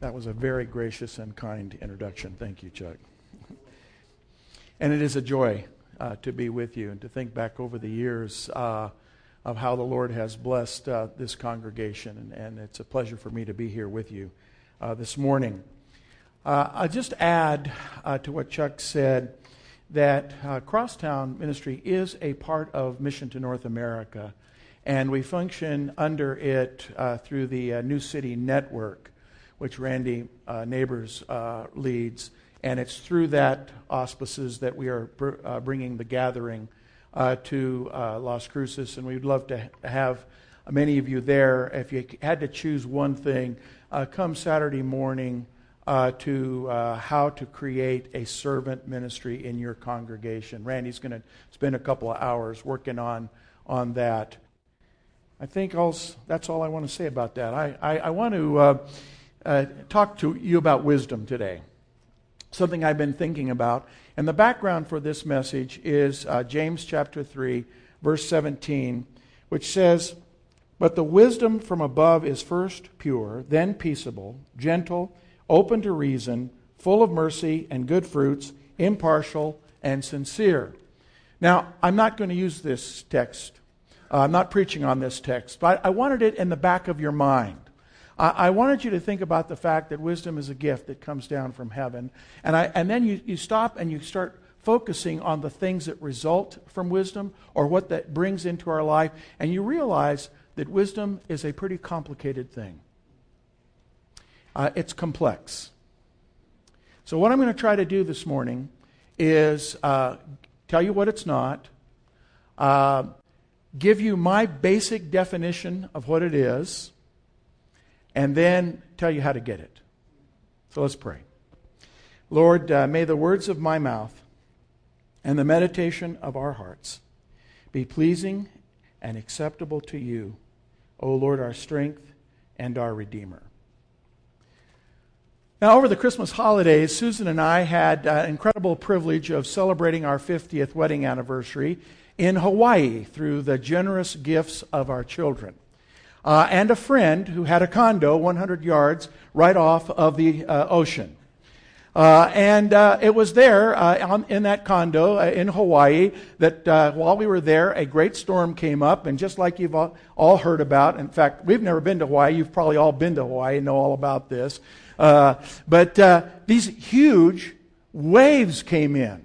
That was a very gracious and kind introduction. Thank you, Chuck. and it is a joy uh, to be with you and to think back over the years uh, of how the Lord has blessed uh, this congregation. And, and, it's a pleasure for me to be here with you uh, this morning. Uh, I'll just add uh, to what Chuck said that Crosstown Ministry is a part of Mission to North America, and we function under it through the New City Network which Randy uh, Nabors uh, leads. And it's through that auspices that we are br- uh, bringing the gathering uh, to uh, Las Cruces. And we'd love to have many of you there. If you had to choose one thing, uh, come Saturday morning to how to create a servant ministry in your congregation. Randy's going to spend a couple of hours working on, on that. I think that's all I want to say about that. I, I, I want to uh, talk to you about wisdom today. Something I've been thinking about. And the background for this message is uh, James chapter 3, verse 17, which says, But the wisdom from above is first pure, then peaceable, gentle, open to reason, full of mercy and good fruits, impartial and sincere. Now, I'm not going to use this text. Uh, I'm not preaching on this text, but I wanted it in the back of your mind. I, wanted you to think about the fact that wisdom is a gift that comes down from heaven. And, I, and then you, you stop and you start focusing on the things that result from wisdom or what that brings into our life. And you realize that wisdom is a pretty complicated thing, uh, it's complex. So, what I'm going to try to do this morning is uh, tell you what it's not, uh, give you my basic definition of what it is and then tell you how to get it. So let's pray. Lord, uh, may the words of my mouth and the meditation of our hearts be pleasing and acceptable to you, O Lord, our strength and our Redeemer. Now, over the Christmas holidays, Susan and I had uh, incredible privilege of celebrating our 50th wedding anniversary in Hawaii through the generous gifts of our children uh, and a friend who had a condo 100 yards right off of the uh, ocean. Uh, and uh, it was there uh, on, in that condo uh, in Hawaii that while we were there, a great storm came up. And just like you've all, heard about, in fact, we've never been to Hawaii. You've probably all been to Hawaii and know all about this. But these huge waves came in.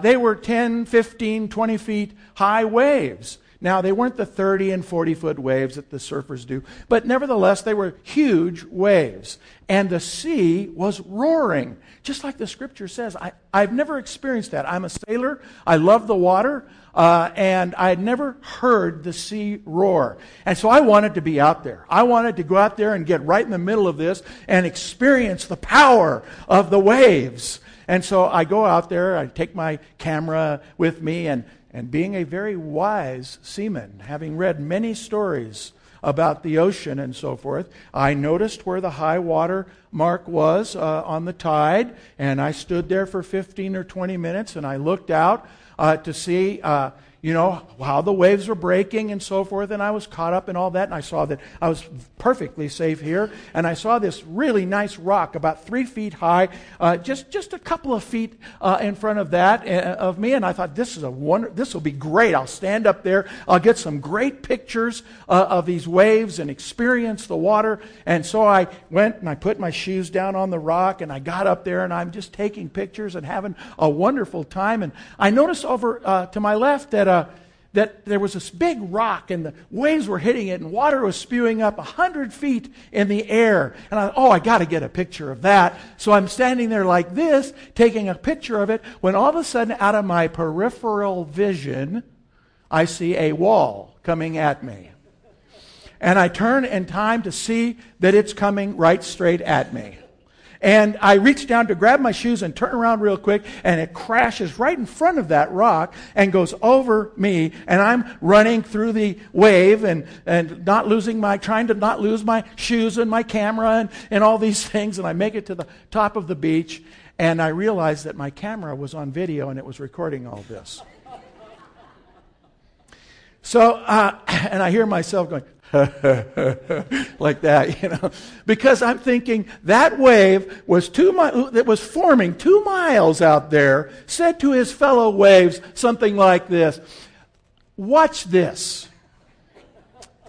they were 10, 15, 20 feet high waves. Now, they weren't the 30 and 40 foot waves that the surfers do, but nevertheless, they were huge waves. And the sea was roaring, just like the scripture says. I, I've never experienced that. I'm a sailor, I love the water, uh, and I had never heard the sea roar. And so I wanted to be out there. I wanted to go out there and get right in the middle of this and experience the power of the waves. And so I go out there, I take my camera with me, and and being a very wise seaman, having read many stories about the ocean and so forth, I noticed where the high water mark was uh, on the tide, and I stood there for 15 or 20 minutes and I looked out uh, to see. Uh, you know, how the waves were breaking and so forth. And I was caught up in all that. And I saw that I was perfectly safe here. And I saw this really nice rock about three feet high, uh, just, just a couple of feet uh, in front of that, uh, of me. And I thought, this is a wonder, this will be great. I'll stand up there. I'll get some great pictures uh, of these waves and experience the water. And so I went and I put my shoes down on the rock and I got up there and I'm just taking pictures and having a wonderful time. And I noticed over uh, to my left that uh, that there was this big rock and the waves were hitting it and water was spewing up a hundred feet in the air. And I, oh, I got to get a picture of that. So I'm standing there like this, taking a picture of it, when all of a sudden, out of my peripheral vision, I see a wall coming at me. And I turn in time to see that it's coming right straight at me. And I reach down to grab my shoes and turn around real quick, and it crashes right in front of that rock and goes over me. And I'm running through the wave and, and not losing my, trying to not lose my shoes and my camera and, and all these things. And I make it to the top of the beach, and I realize that my camera was on video and it was recording all this. So, uh, and I hear myself going, like that, you know. Because I'm thinking that wave was two mi- that was forming two miles out there said to his fellow waves something like this Watch this.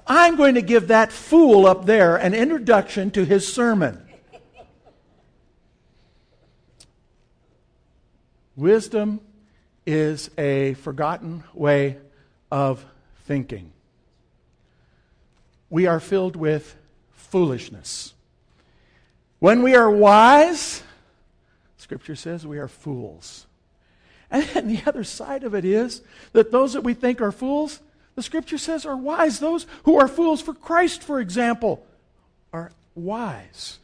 I'm going to give that fool up there an introduction to his sermon. Wisdom is a forgotten way of thinking. We are filled with foolishness. When we are wise, Scripture says we are fools. And the other side of it is that those that we think are fools, the Scripture says are wise. Those who are fools for Christ, for example, are wise.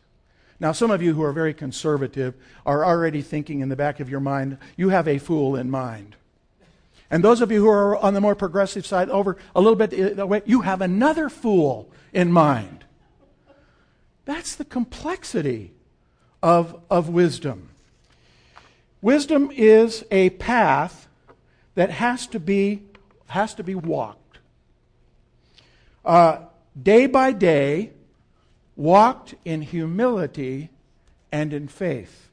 Now, some of you who are very conservative are already thinking in the back of your mind, you have a fool in mind. And those of you who are on the more progressive side, over a little bit you have another fool in mind. That's the complexity of, of wisdom. Wisdom is a path that has to be, has to be walked. Uh, day by day, walked in humility and in faith.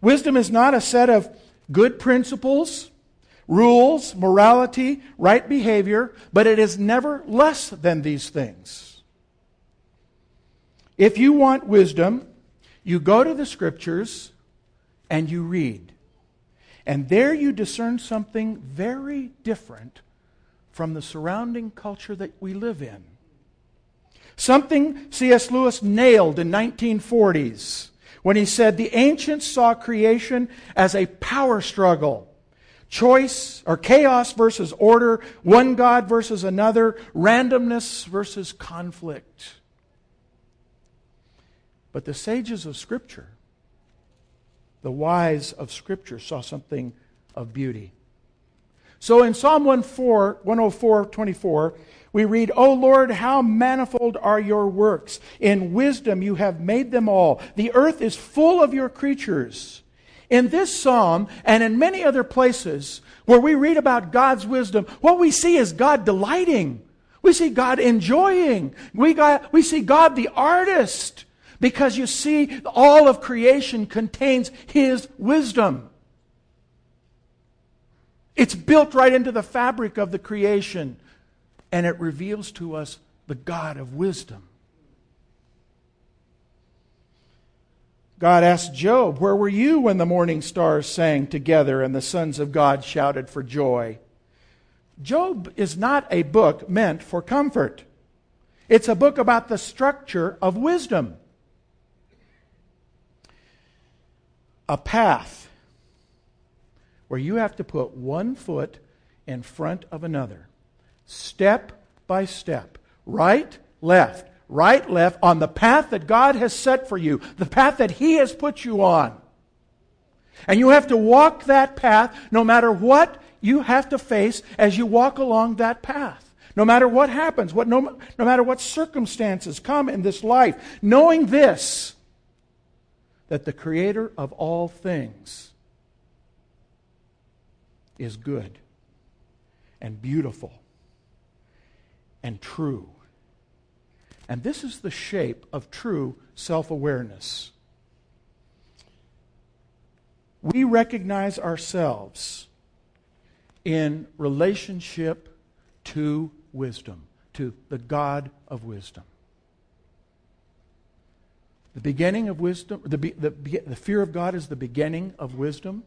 Wisdom is not a set of good principles rules, morality, right behavior, but it is never less than these things. If you want wisdom, you go to the scriptures and you read. And there you discern something very different from the surrounding culture that we live in. Something C.S. Lewis nailed in 1940s when he said the ancients saw creation as a power struggle choice or chaos versus order, one God versus another, randomness versus conflict. But the sages of Scripture, the wise of Scripture, saw something of beauty. So in Psalm 104, 24, we read, O Lord, how manifold are your works. In wisdom you have made them all. The earth is full of your creatures. In this psalm and in many other places where we read about God's wisdom, what we see is God delighting. We see God enjoying. We, got, we see God the artist because you see, all of creation contains His wisdom. It's built right into the fabric of the creation, and it reveals to us the God of wisdom. God asked Job, Where were you when the morning stars sang together and the sons of God shouted for joy? Job is not a book meant for comfort. It's a book about the structure of wisdom. A path where you have to put one foot in front of another, step by step, right, left, right, left, on the path that God has set for you, the path that He has put you on. And you have to walk that path no matter what you have to face as you walk along that path. No matter what happens, what, no, no matter what circumstances come in this life, knowing this, that the Creator of all things is good and beautiful and true and this is the shape of true self awareness. We recognize ourselves in relationship to wisdom, to the God of wisdom. The beginning of wisdom, the, the, the fear of God is the beginning of wisdom.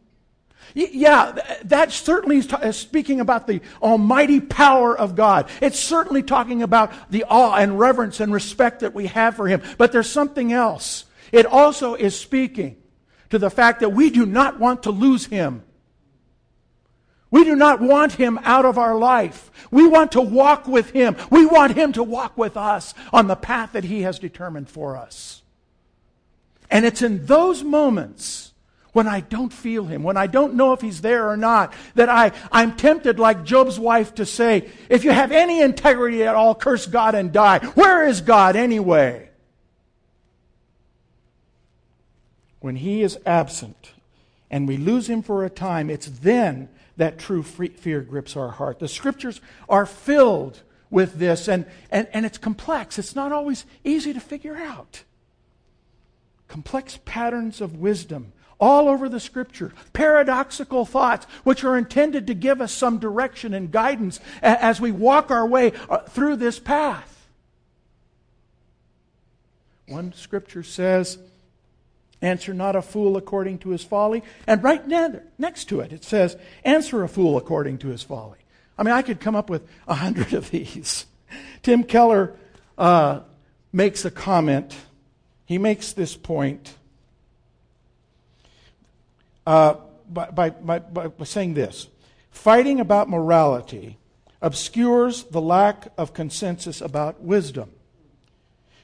Yeah, that certainly is speaking about the almighty power of God. It's certainly talking about the awe and reverence and respect that we have for Him. But there's something else. It also is speaking to the fact that we do not want to lose Him. We do not want Him out of our life. We want to walk with Him. We want Him to walk with us on the path that He has determined for us. And it's in those moments when I don't feel him, when I don't know if he's there or not, that I, I'm tempted, like Job's wife, to say, if you have any integrity at all, curse God and die. Where is God anyway? When he is absent and we lose him for a time, it's then that true fear grips our heart. The scriptures are filled with this, and, and, and it's complex. It's not always easy to figure out. Complex patterns of wisdom all over the scripture, paradoxical thoughts which are intended to give us some direction and guidance as we walk our way uh, through this path. One scripture says, Answer not a fool according to his folly. And right next to it, it says, Answer a fool according to his folly. I mean, I could come up with a hundred of these. Tim Keller uh, makes a comment. He makes this point uh, by, by, by, by saying this Fighting about morality obscures the lack of consensus about wisdom.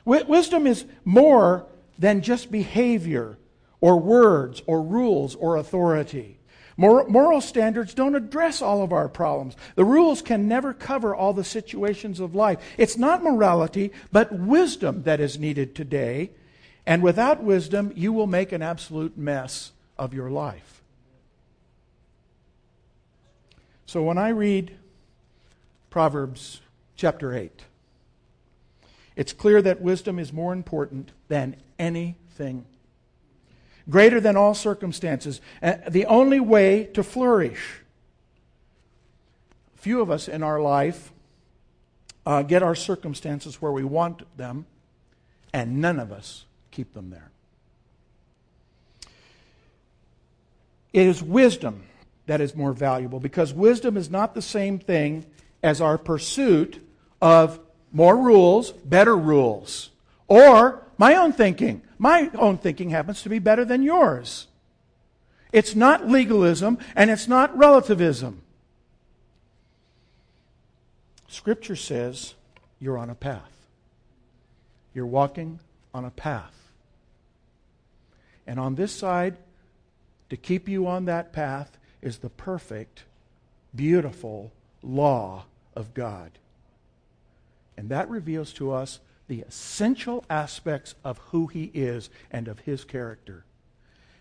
wisdom is more than just behavior or words or rules or authority. moral standards don't address all of our problems. The rules can never cover all the situations of life. It's not morality, but wisdom that is needed today. And without wisdom, you will make an absolute mess of your life. So when I read Proverbs chapter 8, it's clear that wisdom is more important than anything. Greater than all circumstances. Uh, the only way to flourish. Few of us in our life uh, get our circumstances where we want them, and none of us keep them there. It is wisdom that is more valuable because wisdom is not the same thing as our pursuit of more rules, better rules, or my own thinking. My own thinking happens to be better than yours. It's not legalism and it's not relativism. Scripture says you're on a path. You're walking on a path. And on this side, to keep you on that path is the perfect, beautiful law of God. And that reveals to us the essential aspects of who He is and of His character.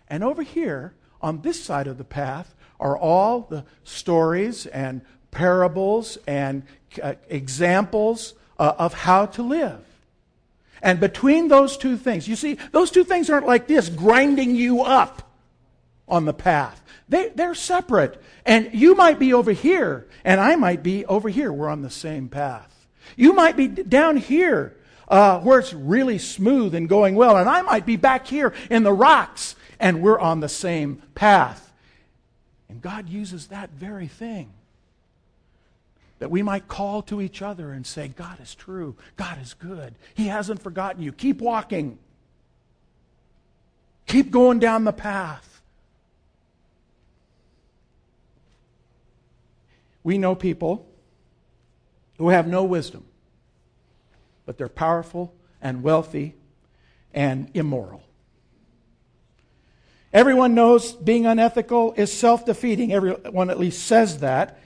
And over here, on this side of the path, are all the stories and parables and uh, examples uh, of how to live. And between those two things, you see, those two things aren't like this, grinding you up on the path. They, they're separate. And you might be over here, and I might be over here. We're on the same path. You might be down here uh, where it's really smooth and going well, and I might be back here in the rocks, and we're on the same path. And God uses that very thing. That we might call to each other and say, God is true. God is good. He hasn't forgotten you. Keep walking. Keep going down the path. We know people who have no wisdom, but they're powerful and wealthy and immoral. Everyone knows being unethical is self defeating. Everyone at least says that.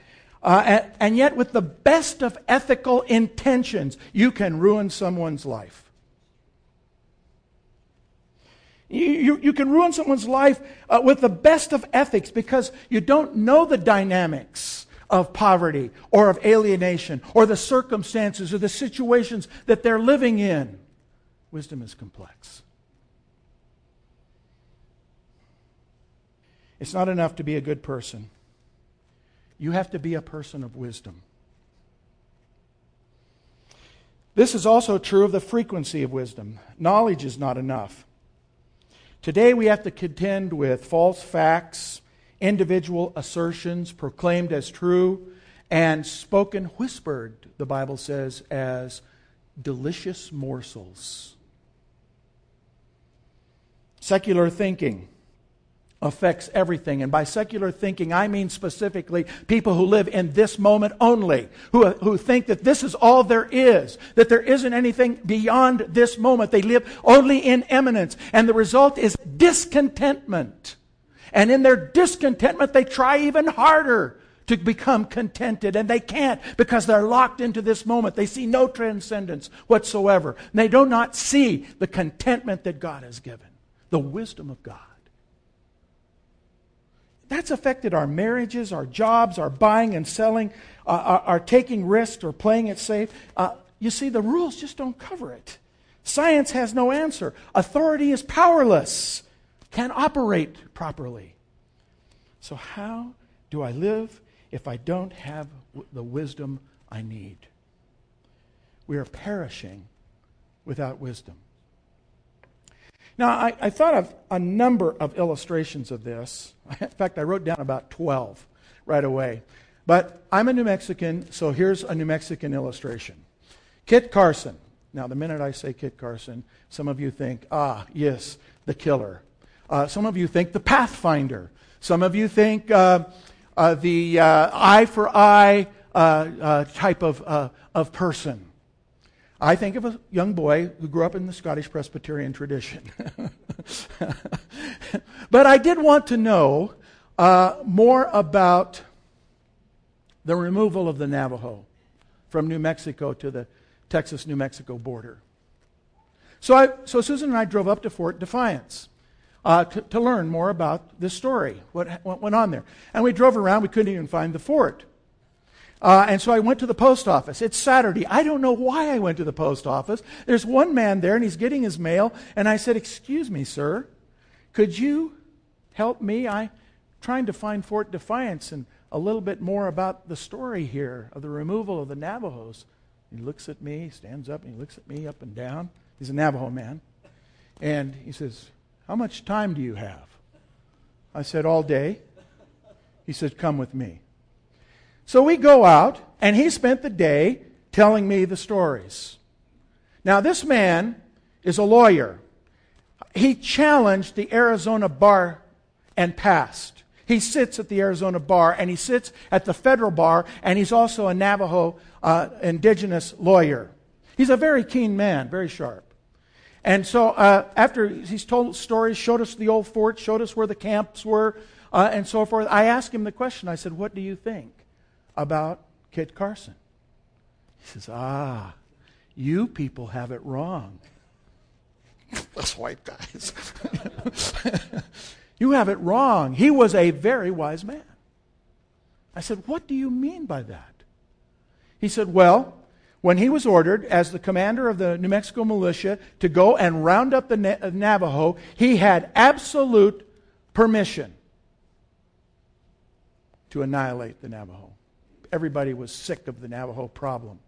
Uh, and, and yet, with the best of ethical intentions, you can ruin someone's life. You, you, you, can ruin someone's life uh, with the best of ethics because you don't know the dynamics of poverty or of alienation or the circumstances or the situations that they're living in. Wisdom is complex. It's not enough to be a good person. You have to be a person of wisdom. This is also true of the frequency of wisdom. Knowledge is not enough. Today we have to contend with false facts individual assertions proclaimed as true and spoken whispered, the Bible says, as delicious morsels. Secular thinking affects everything. And by secular thinking, I mean specifically people who live in this moment only, who, who think that this is all there is, that there isn't anything beyond this moment. They live only in immanence. And the result is discontentment. And in their discontentment, they try even harder to become contented, and they can't because they're locked into this moment. They see no transcendence whatsoever. And they do not see the contentment that God has given, the wisdom of God. that's affected our marriages, our jobs, our buying and selling, uh, our, our, taking risks or playing it safe. Uh, you see, the rules just don't cover it. Science has no answer. Authority is powerless, can't operate properly. So, how do I live if I don't have the wisdom I need? We are perishing without wisdom. Now, I, I, thought of a number of illustrations of this. In fact, I wrote down about 12 right away. But I'm a New Mexican, so here's a New Mexican illustration. Kit Carson. Now, the minute I say Kit Carson, some of you think, ah, yes, the killer. Uh, some of you think the Pathfinder. Some of you think uh, uh, the uh, eye for eye uh, uh, type of, of person. I think of a young boy who grew up in the Scottish Presbyterian tradition. but I did want to know more about the removal of the Navajo from New Mexico to the Texas New Mexico border. So, I, so Susan and I drove up to Fort Defiance uh, to, to, learn more about this story, what, what went on there. And we drove around, we couldn't even find the fort. Uh, and so I went to the post office. It's Saturday. I don't know why I went to the post office. There's one man there, and he's getting his mail. And I said, Excuse me, sir, could you help me? I'm trying to find Fort Defiance and a little bit more about the story here of the removal of the Navajos. He looks at me, stands up, and he looks at me up and down. He's a Navajo man. And he says, How much time do you have? I said, All day. He said, Come with me. So we go out, and he spent the day telling me the stories. Now, this man is a lawyer. He challenged the Arizona bar and passed. He sits at the Arizona bar, and he sits at the federal bar, and he's also a Navajo uh, indigenous lawyer. He's a very keen man, very sharp. And so, uh, after he's told stories, showed us the old fort, showed us where the camps were, uh, and so forth, I asked him the question. I said, What do you think? about Kit Carson. He says, Ah, you people have it wrong. Us white guys. you have it wrong. He was a very wise man. I said, What do you mean by that? He said, Well, when he was ordered as the commander of the New Mexico militia to go and round up the uh, Navajo, he had absolute permission to annihilate the Navajo everybody was sick of the Navajo problem.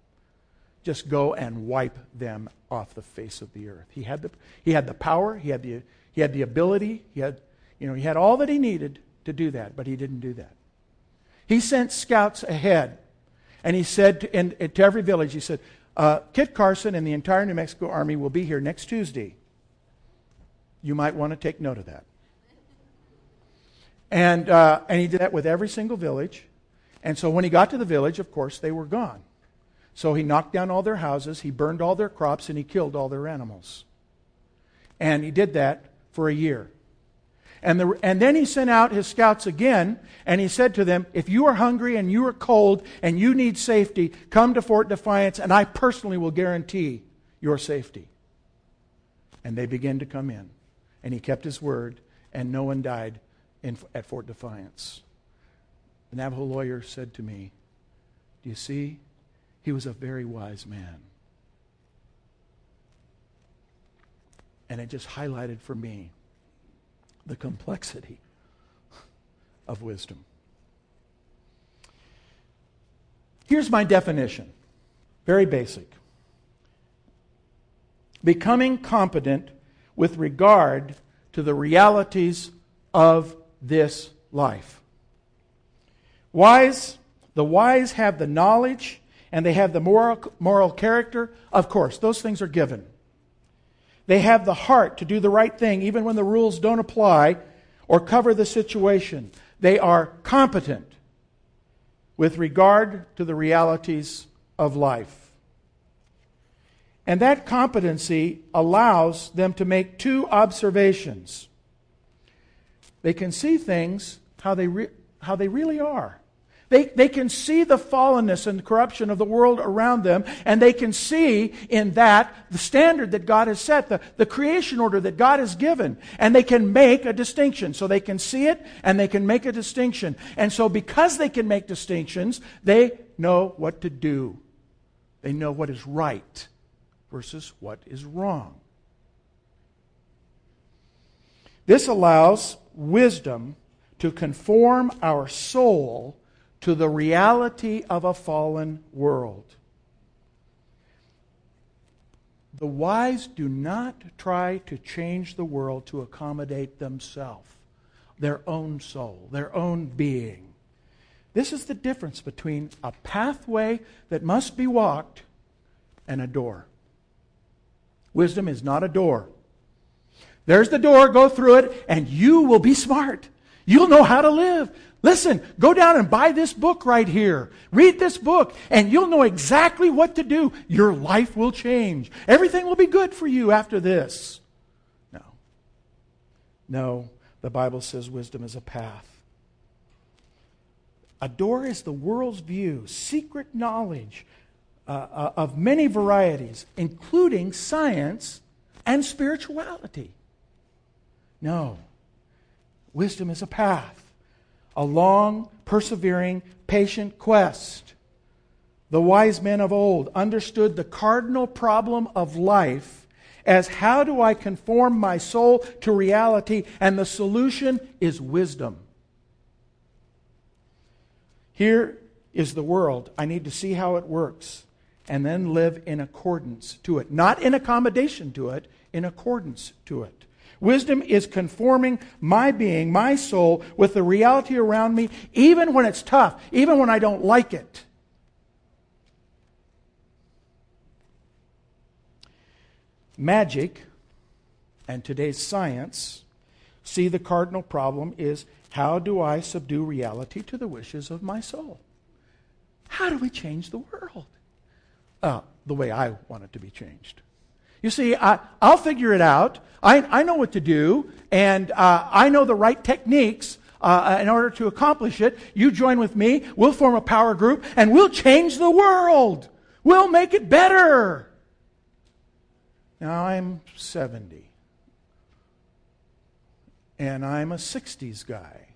Just go and wipe them off the face of the earth. He had the, he had the power, he had the, he had the ability, he had, you know, he had all that he needed to do that, but he didn't do that. He sent scouts ahead, and he said to, in, to every village, he said, uh, Kit Carson and the entire New Mexico Army will be here next Tuesday. You might want to take note of that. And, uh, and he did that with every single village. And so when he got to the village, of course, they were gone. So he knocked down all their houses, he burned all their crops, and he killed all their animals. And he did that for a year. And, the, and then he sent out his scouts again, and he said to them, If you are hungry and you are cold and you need safety, come to Fort Defiance, and I personally will guarantee your safety. And they began to come in. And he kept his word, and no one died in, at Fort Defiance. The Navajo lawyer said to me, Do you see? He was a very wise man. And it just highlighted for me the complexity of wisdom. Here's my definition very basic becoming competent with regard to the realities of this life. Wise, the wise have the knowledge and they have the moral, moral character. Of course, those things are given. They have the heart to do the right thing even when the rules don't apply or cover the situation. They are competent with regard to the realities of life. And that competency allows them to make two observations. They can see things how they, re- how they really are. They, they can see the fallenness and corruption of the world around them, and they can see in that the standard that God has set, the, the creation order that God has given, and they can make a distinction. So they can see it and they can make a distinction. And so, because they can make distinctions, they know what to do. They know what is right versus what is wrong. This allows wisdom to conform our soul to the reality of a fallen world. The wise do not try to change the world to accommodate themselves, their own soul, their own being. This is the difference between a pathway that must be walked and a door. Wisdom is not a door. There's the door, go through it, and you will be smart. You'll know how to live. Listen, go down and buy this book right here. Read this book, and you'll know exactly what to do. Your life will change. Everything will be good for you after this. No. No, the Bible says wisdom is a path. A door is the world's view, secret knowledge uh, uh, of many varieties, including science and spirituality. No. Wisdom is a path a long, persevering, patient quest. The wise men of old understood the cardinal problem of life as how do I conform my soul to reality? And the solution is wisdom. Here is the world. I need to see how it works and then live in accordance to it. Not in accommodation to it, in accordance to it. Wisdom is conforming my being, my soul, with the reality around me, even when it's tough, even when I don't like it. Magic and today's science see the cardinal problem is how do I subdue reality to the wishes of my soul? How do we change the world? Uh, the way I want it to be changed. You see, I, will figure it out. I, I know what to do, and uh, I know the right techniques uh, in order to accomplish it. You join with me, we'll form a power group, and we'll change the world. We'll make it better. Now, I'm 70, and I'm a 60s guy.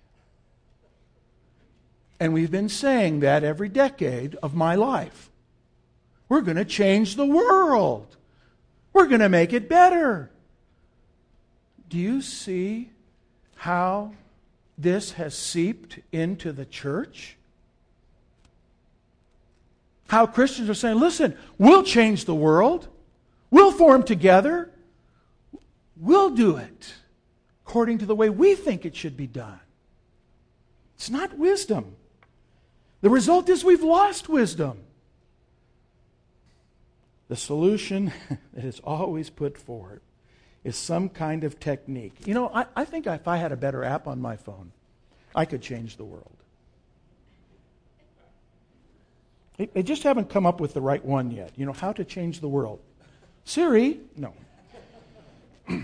And we've been saying that every decade of my life. We're going to change the world. We're going to make it better. Do you see how this has seeped into the church? How Christians are saying, listen, we'll change the world. We'll form together. We'll do it according to the way we think it should be done. It's not wisdom. The result is we've lost wisdom. The solution that is always put forward is some kind of technique. You know, I, I think if I had a better app on my phone, I could change the world. They just haven't come up with the right one yet. You know, how to change the world. Siri? No.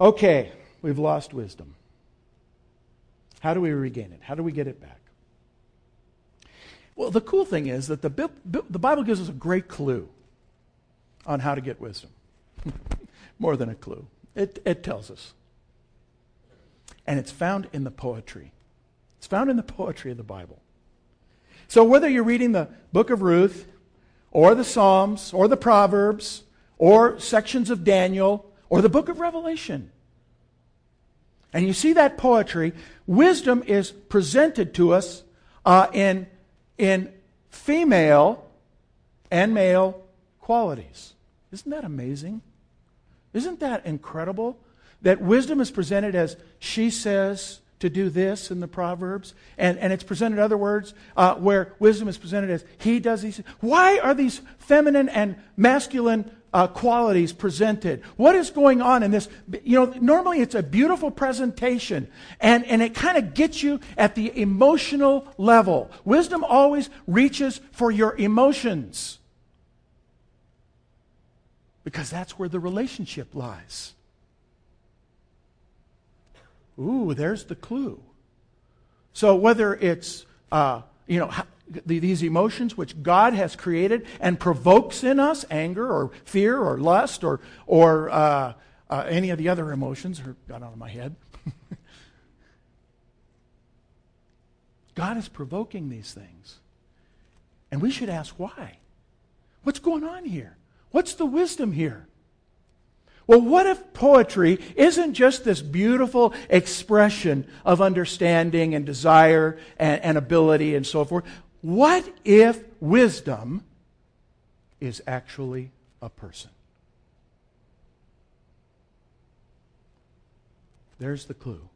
okay, we've lost wisdom. How do we regain it? How do we get it back? Well, the cool thing is that the, the Bible gives us a great clue on how to get wisdom. More than a clue, it, it tells us. And it's found in the poetry. It's found in the poetry of the Bible. So whether you're reading the book of Ruth, or the Psalms, or the Proverbs, or sections of Daniel, or the book of Revelation, and you see that poetry, wisdom is presented to us uh, in in female and male qualities. Isn't that amazing? Isn't that incredible? That wisdom is presented as she says to do this in the Proverbs, and, and it's presented other words uh, where wisdom is presented as he does these. Why are these feminine and masculine uh, qualities presented. What is going on in this? You know, normally it's a beautiful presentation and, and it kind of gets you at the emotional level. Wisdom always reaches for your emotions because that's where the relationship lies. Ooh, there's the clue. So whether it's, uh, you know, these emotions which God has created and provokes in us anger or fear or lust or, or uh, uh, any of the other emotions, or got out of my head. God is provoking these things. And we should ask why. What's going on here? What's the wisdom here? Well, what if poetry isn't just this beautiful expression of understanding and desire and, and, ability and so forth? What if wisdom is actually a person? There's the clue.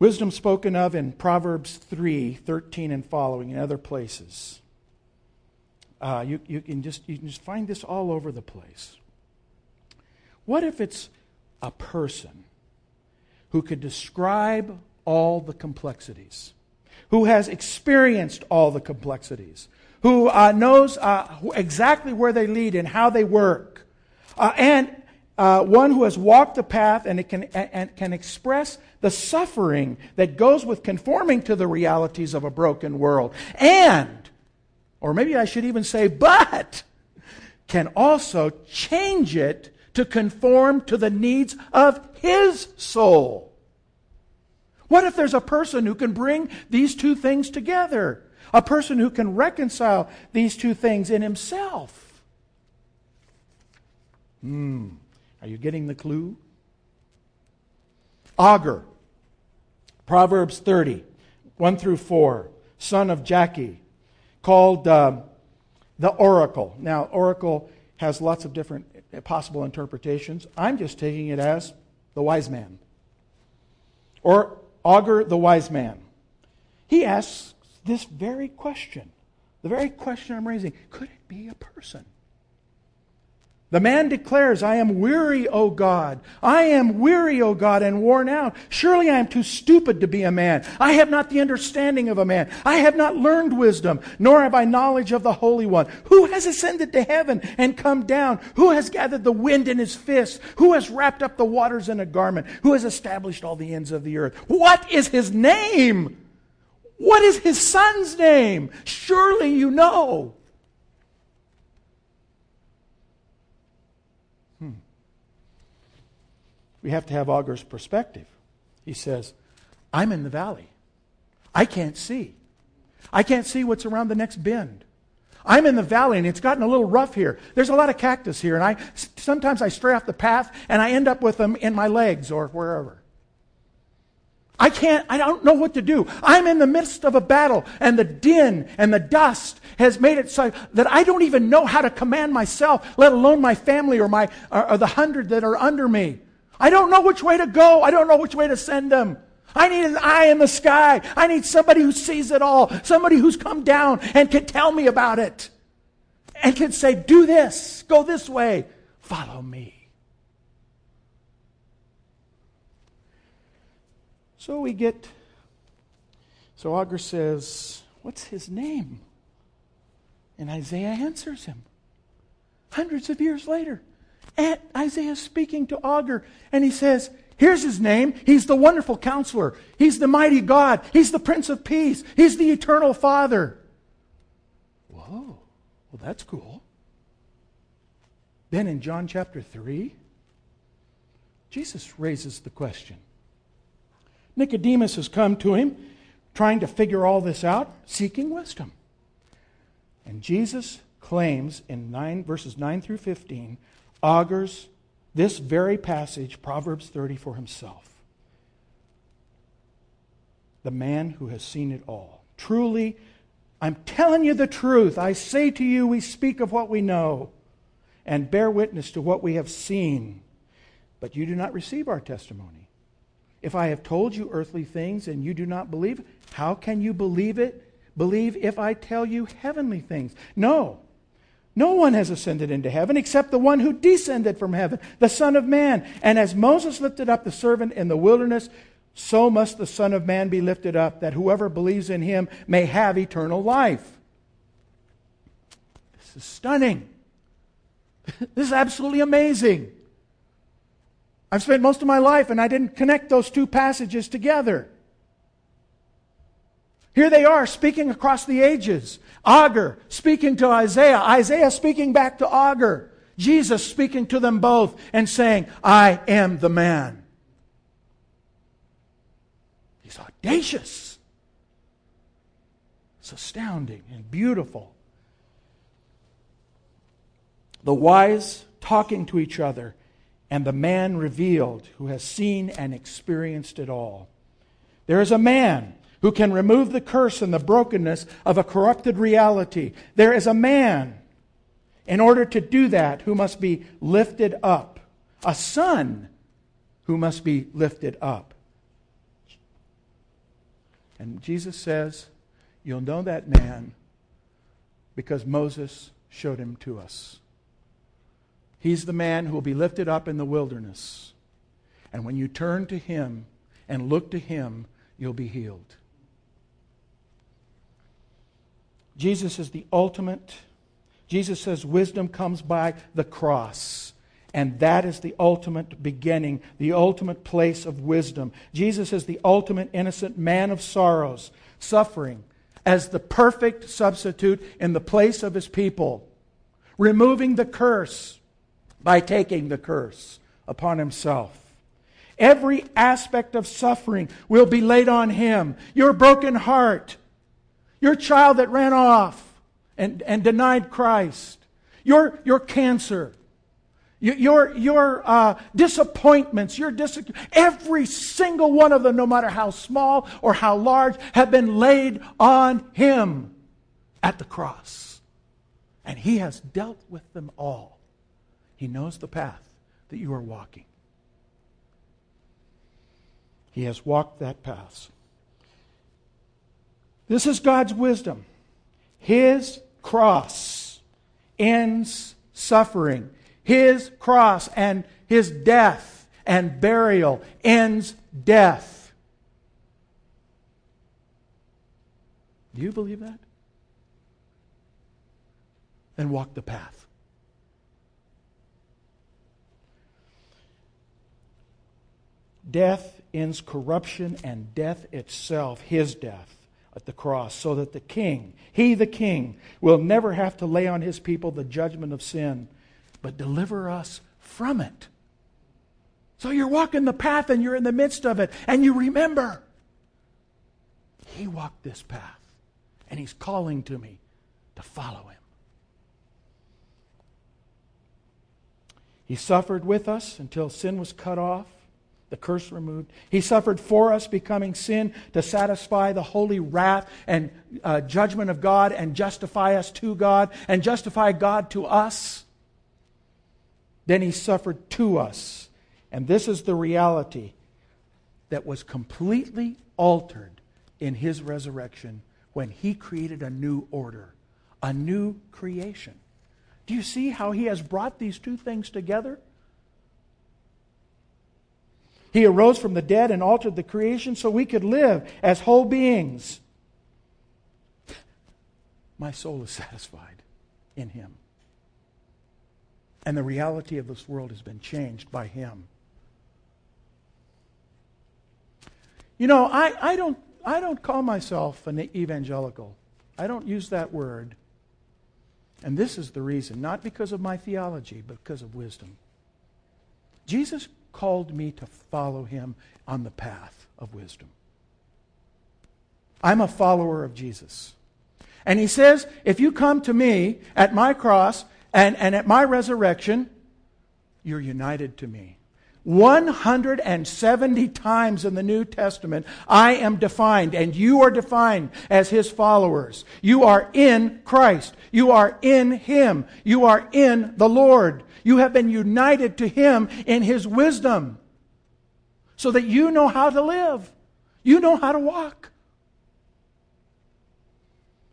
Wisdom spoken of in Proverbs 3 13 and following, in other places. Uh, you, you, can just, you can just find this all over the place. What if it's a person who could describe all the complexities, who has experienced all the complexities, who uh, knows uh, exactly where they lead and how they work, uh, and uh, one who has walked the path and, can, and can express the suffering that goes with conforming to the realities of a broken world. And, or maybe I should even say, but, can also change it to conform to the needs of his soul. What if there's a person who can bring these two things together? A person who can reconcile these two things in himself? Hmm. Are you getting the clue? Agur, Proverbs 30, 1 through 4, son of Jakeh, called uh, the oracle. Now, oracle has lots of different possible interpretations. I'm just taking it as the wise man. Or Agur, the wise man. He asks this very question, the very question I'm raising could it be a person? The man declares, I am weary, O God. I am weary, O God, and worn out. Surely I am too stupid to be a man. I have not the understanding of a man. I have not learned wisdom, nor have I knowledge of the Holy One. Who has ascended to heaven and come down? Who has gathered the wind in his fist? Who has wrapped up the waters in a garment? Who has established all the ends of the earth? What is his name? What is his son's name? Surely you know. We have to have Agur's perspective. He says, I'm in the valley. I can't see. I can't see what's around the next bend. I'm in the valley and it's gotten a little rough here. There's a lot of cactus here, and I sometimes I stray off the path and I end up with them in my legs or wherever. I can't, I don't know what to do. I'm in the midst of a battle, and the din and the dust has made it so that I don't even know how to command myself, let alone my family or, my, or, or the hundred that are under me. I don't know which way to go. I don't know which way to send them. I need an eye in the sky. I need somebody who sees it all, somebody who's come down and can tell me about it and can say, Do this, go this way, follow me. So we get, so Agur says, What's his name? And Isaiah answers him hundreds of years later. And Isaiah speaking to Agur, and he says, Here's his name. He's the wonderful counselor. He's the mighty God. He's the Prince of Peace. He's the eternal Father. Whoa. Well, that's cool. Then in John chapter 3, Jesus raises the question. Nicodemus has come to him trying to figure all this out, seeking wisdom. And Jesus claims in 9 verses 9 through 15 augurs this very passage, Proverbs 30, for himself. The man who has seen it all. Truly, I'm telling you the truth. I say to you, we speak of what we know and bear witness to what we have seen, but you do not receive our testimony. If I have told you earthly things and you do not believe, how can you believe it? Believe if I tell you heavenly things? No. No one has ascended into heaven except the one who descended from heaven, the Son of Man. And as Moses lifted up the servant in the wilderness, so must the Son of Man be lifted up, that whoever believes in him may have eternal life. This is stunning. This is absolutely amazing. I've spent most of my life and I didn't connect those two passages together. Here they are speaking across the ages. Agur speaking to Isaiah, Isaiah speaking back to Agur, Jesus speaking to them both and saying, I am the man. He's audacious. It's astounding and beautiful. The wise talking to each other, and the man revealed who has seen and experienced it all. There is a man who can remove the curse and the brokenness of a corrupted reality. There is a man, in order to do that, who must be lifted up, a son who must be lifted up. And Jesus says, You'll know that man because Moses showed him to us. He's the man who will be lifted up in the wilderness. And when you turn to him and look to him, you'll be healed. Jesus is the ultimate. Jesus says wisdom comes by the cross. And that is the ultimate beginning, the ultimate place of wisdom. Jesus is the ultimate innocent man of sorrows, suffering as the perfect substitute in the place of his people, removing the curse by taking the curse upon himself. Every aspect of suffering will be laid on him. Your broken heart, your child that ran off and, and denied Christ, your, your cancer, your, your uh, disappointments, your dis- every single one of them, no matter how small or how large, have been laid on him at the cross. And he has dealt with them all. He knows the path that you are walking. He has walked that path. This is God's wisdom. His cross ends suffering. His cross and his death and burial ends death. Do you believe that? And walk the path. Death ends corruption and death itself, his death at the cross so that the king, he the king, will never have to lay on his people the judgment of sin, but deliver us from it. So you're walking the path and you're in the midst of it, and you remember, he walked this path, and he's calling to me to follow him. He suffered with us until sin was cut off the curse removed. He suffered for us, becoming sin to satisfy the holy wrath and uh, judgment of God and justify us to God and justify God to us. Then he suffered to us. And this is the reality that was completely altered in his resurrection when he created a new order, a new creation. Do you see how he has brought these two things together? He arose from the dead and altered the creation so we could live as whole beings. My soul is satisfied in Him. And the reality of this world has been changed by Him. You know, I, I, don't, I don't call myself an evangelical. I don't use that word. And this is the reason, not because of my theology, but because of wisdom. Jesus called me to follow him on the path of wisdom. I'm a follower of Jesus. And he says, if you come to me at my cross and, and at my resurrection, you're united to me. 170 times in the New Testament, I am defined, and you are defined as his followers. You are in Christ. You are in him. You are in the Lord. You have been united to him in his wisdom so that you know how to live. You know how to walk.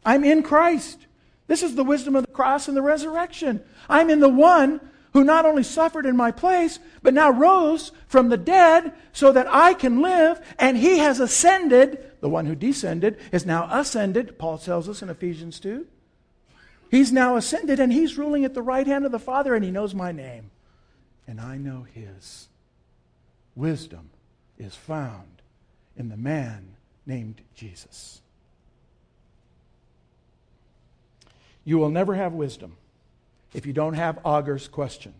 I'm in Christ. This is the wisdom of the cross and the resurrection. I'm in the one who not only suffered in my place, but now rose from the dead so that I can live, and he has ascended. The one who descended is now ascended, Paul tells us in Ephesians 2. He's now ascended, and he's ruling at the right hand of the Father, and he knows my name, and I know his. wisdom is found in the man named Jesus. You will never have wisdom if you don't have Agur's question.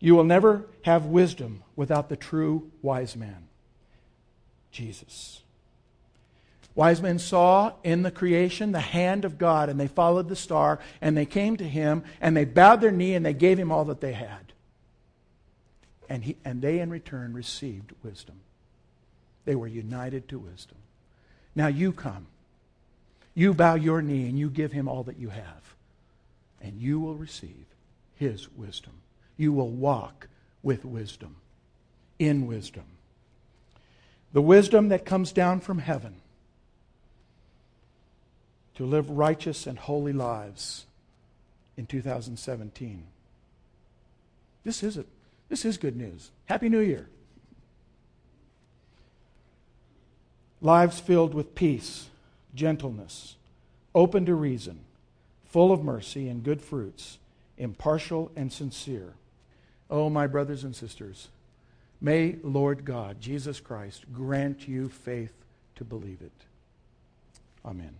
You will never have wisdom without the true wise man, Jesus. Wise men saw in the creation the hand of God, and they followed the star, and they came to him, and they bowed their knee, and they gave him all that they had. And, he, and they, in return, received wisdom. They were united to wisdom. Now you come. You bow your knee, and you give him all that you have, and you will receive his wisdom. You will walk with wisdom, in wisdom. The wisdom that comes down from heaven to live righteous and holy lives in 2017. This is it. This is good news. Happy New Year. Lives filled with peace, gentleness, open to reason, full of mercy and good fruits, impartial and sincere. Oh, my brothers and sisters, may Lord God, Jesus Christ, grant you faith to believe it. Amen.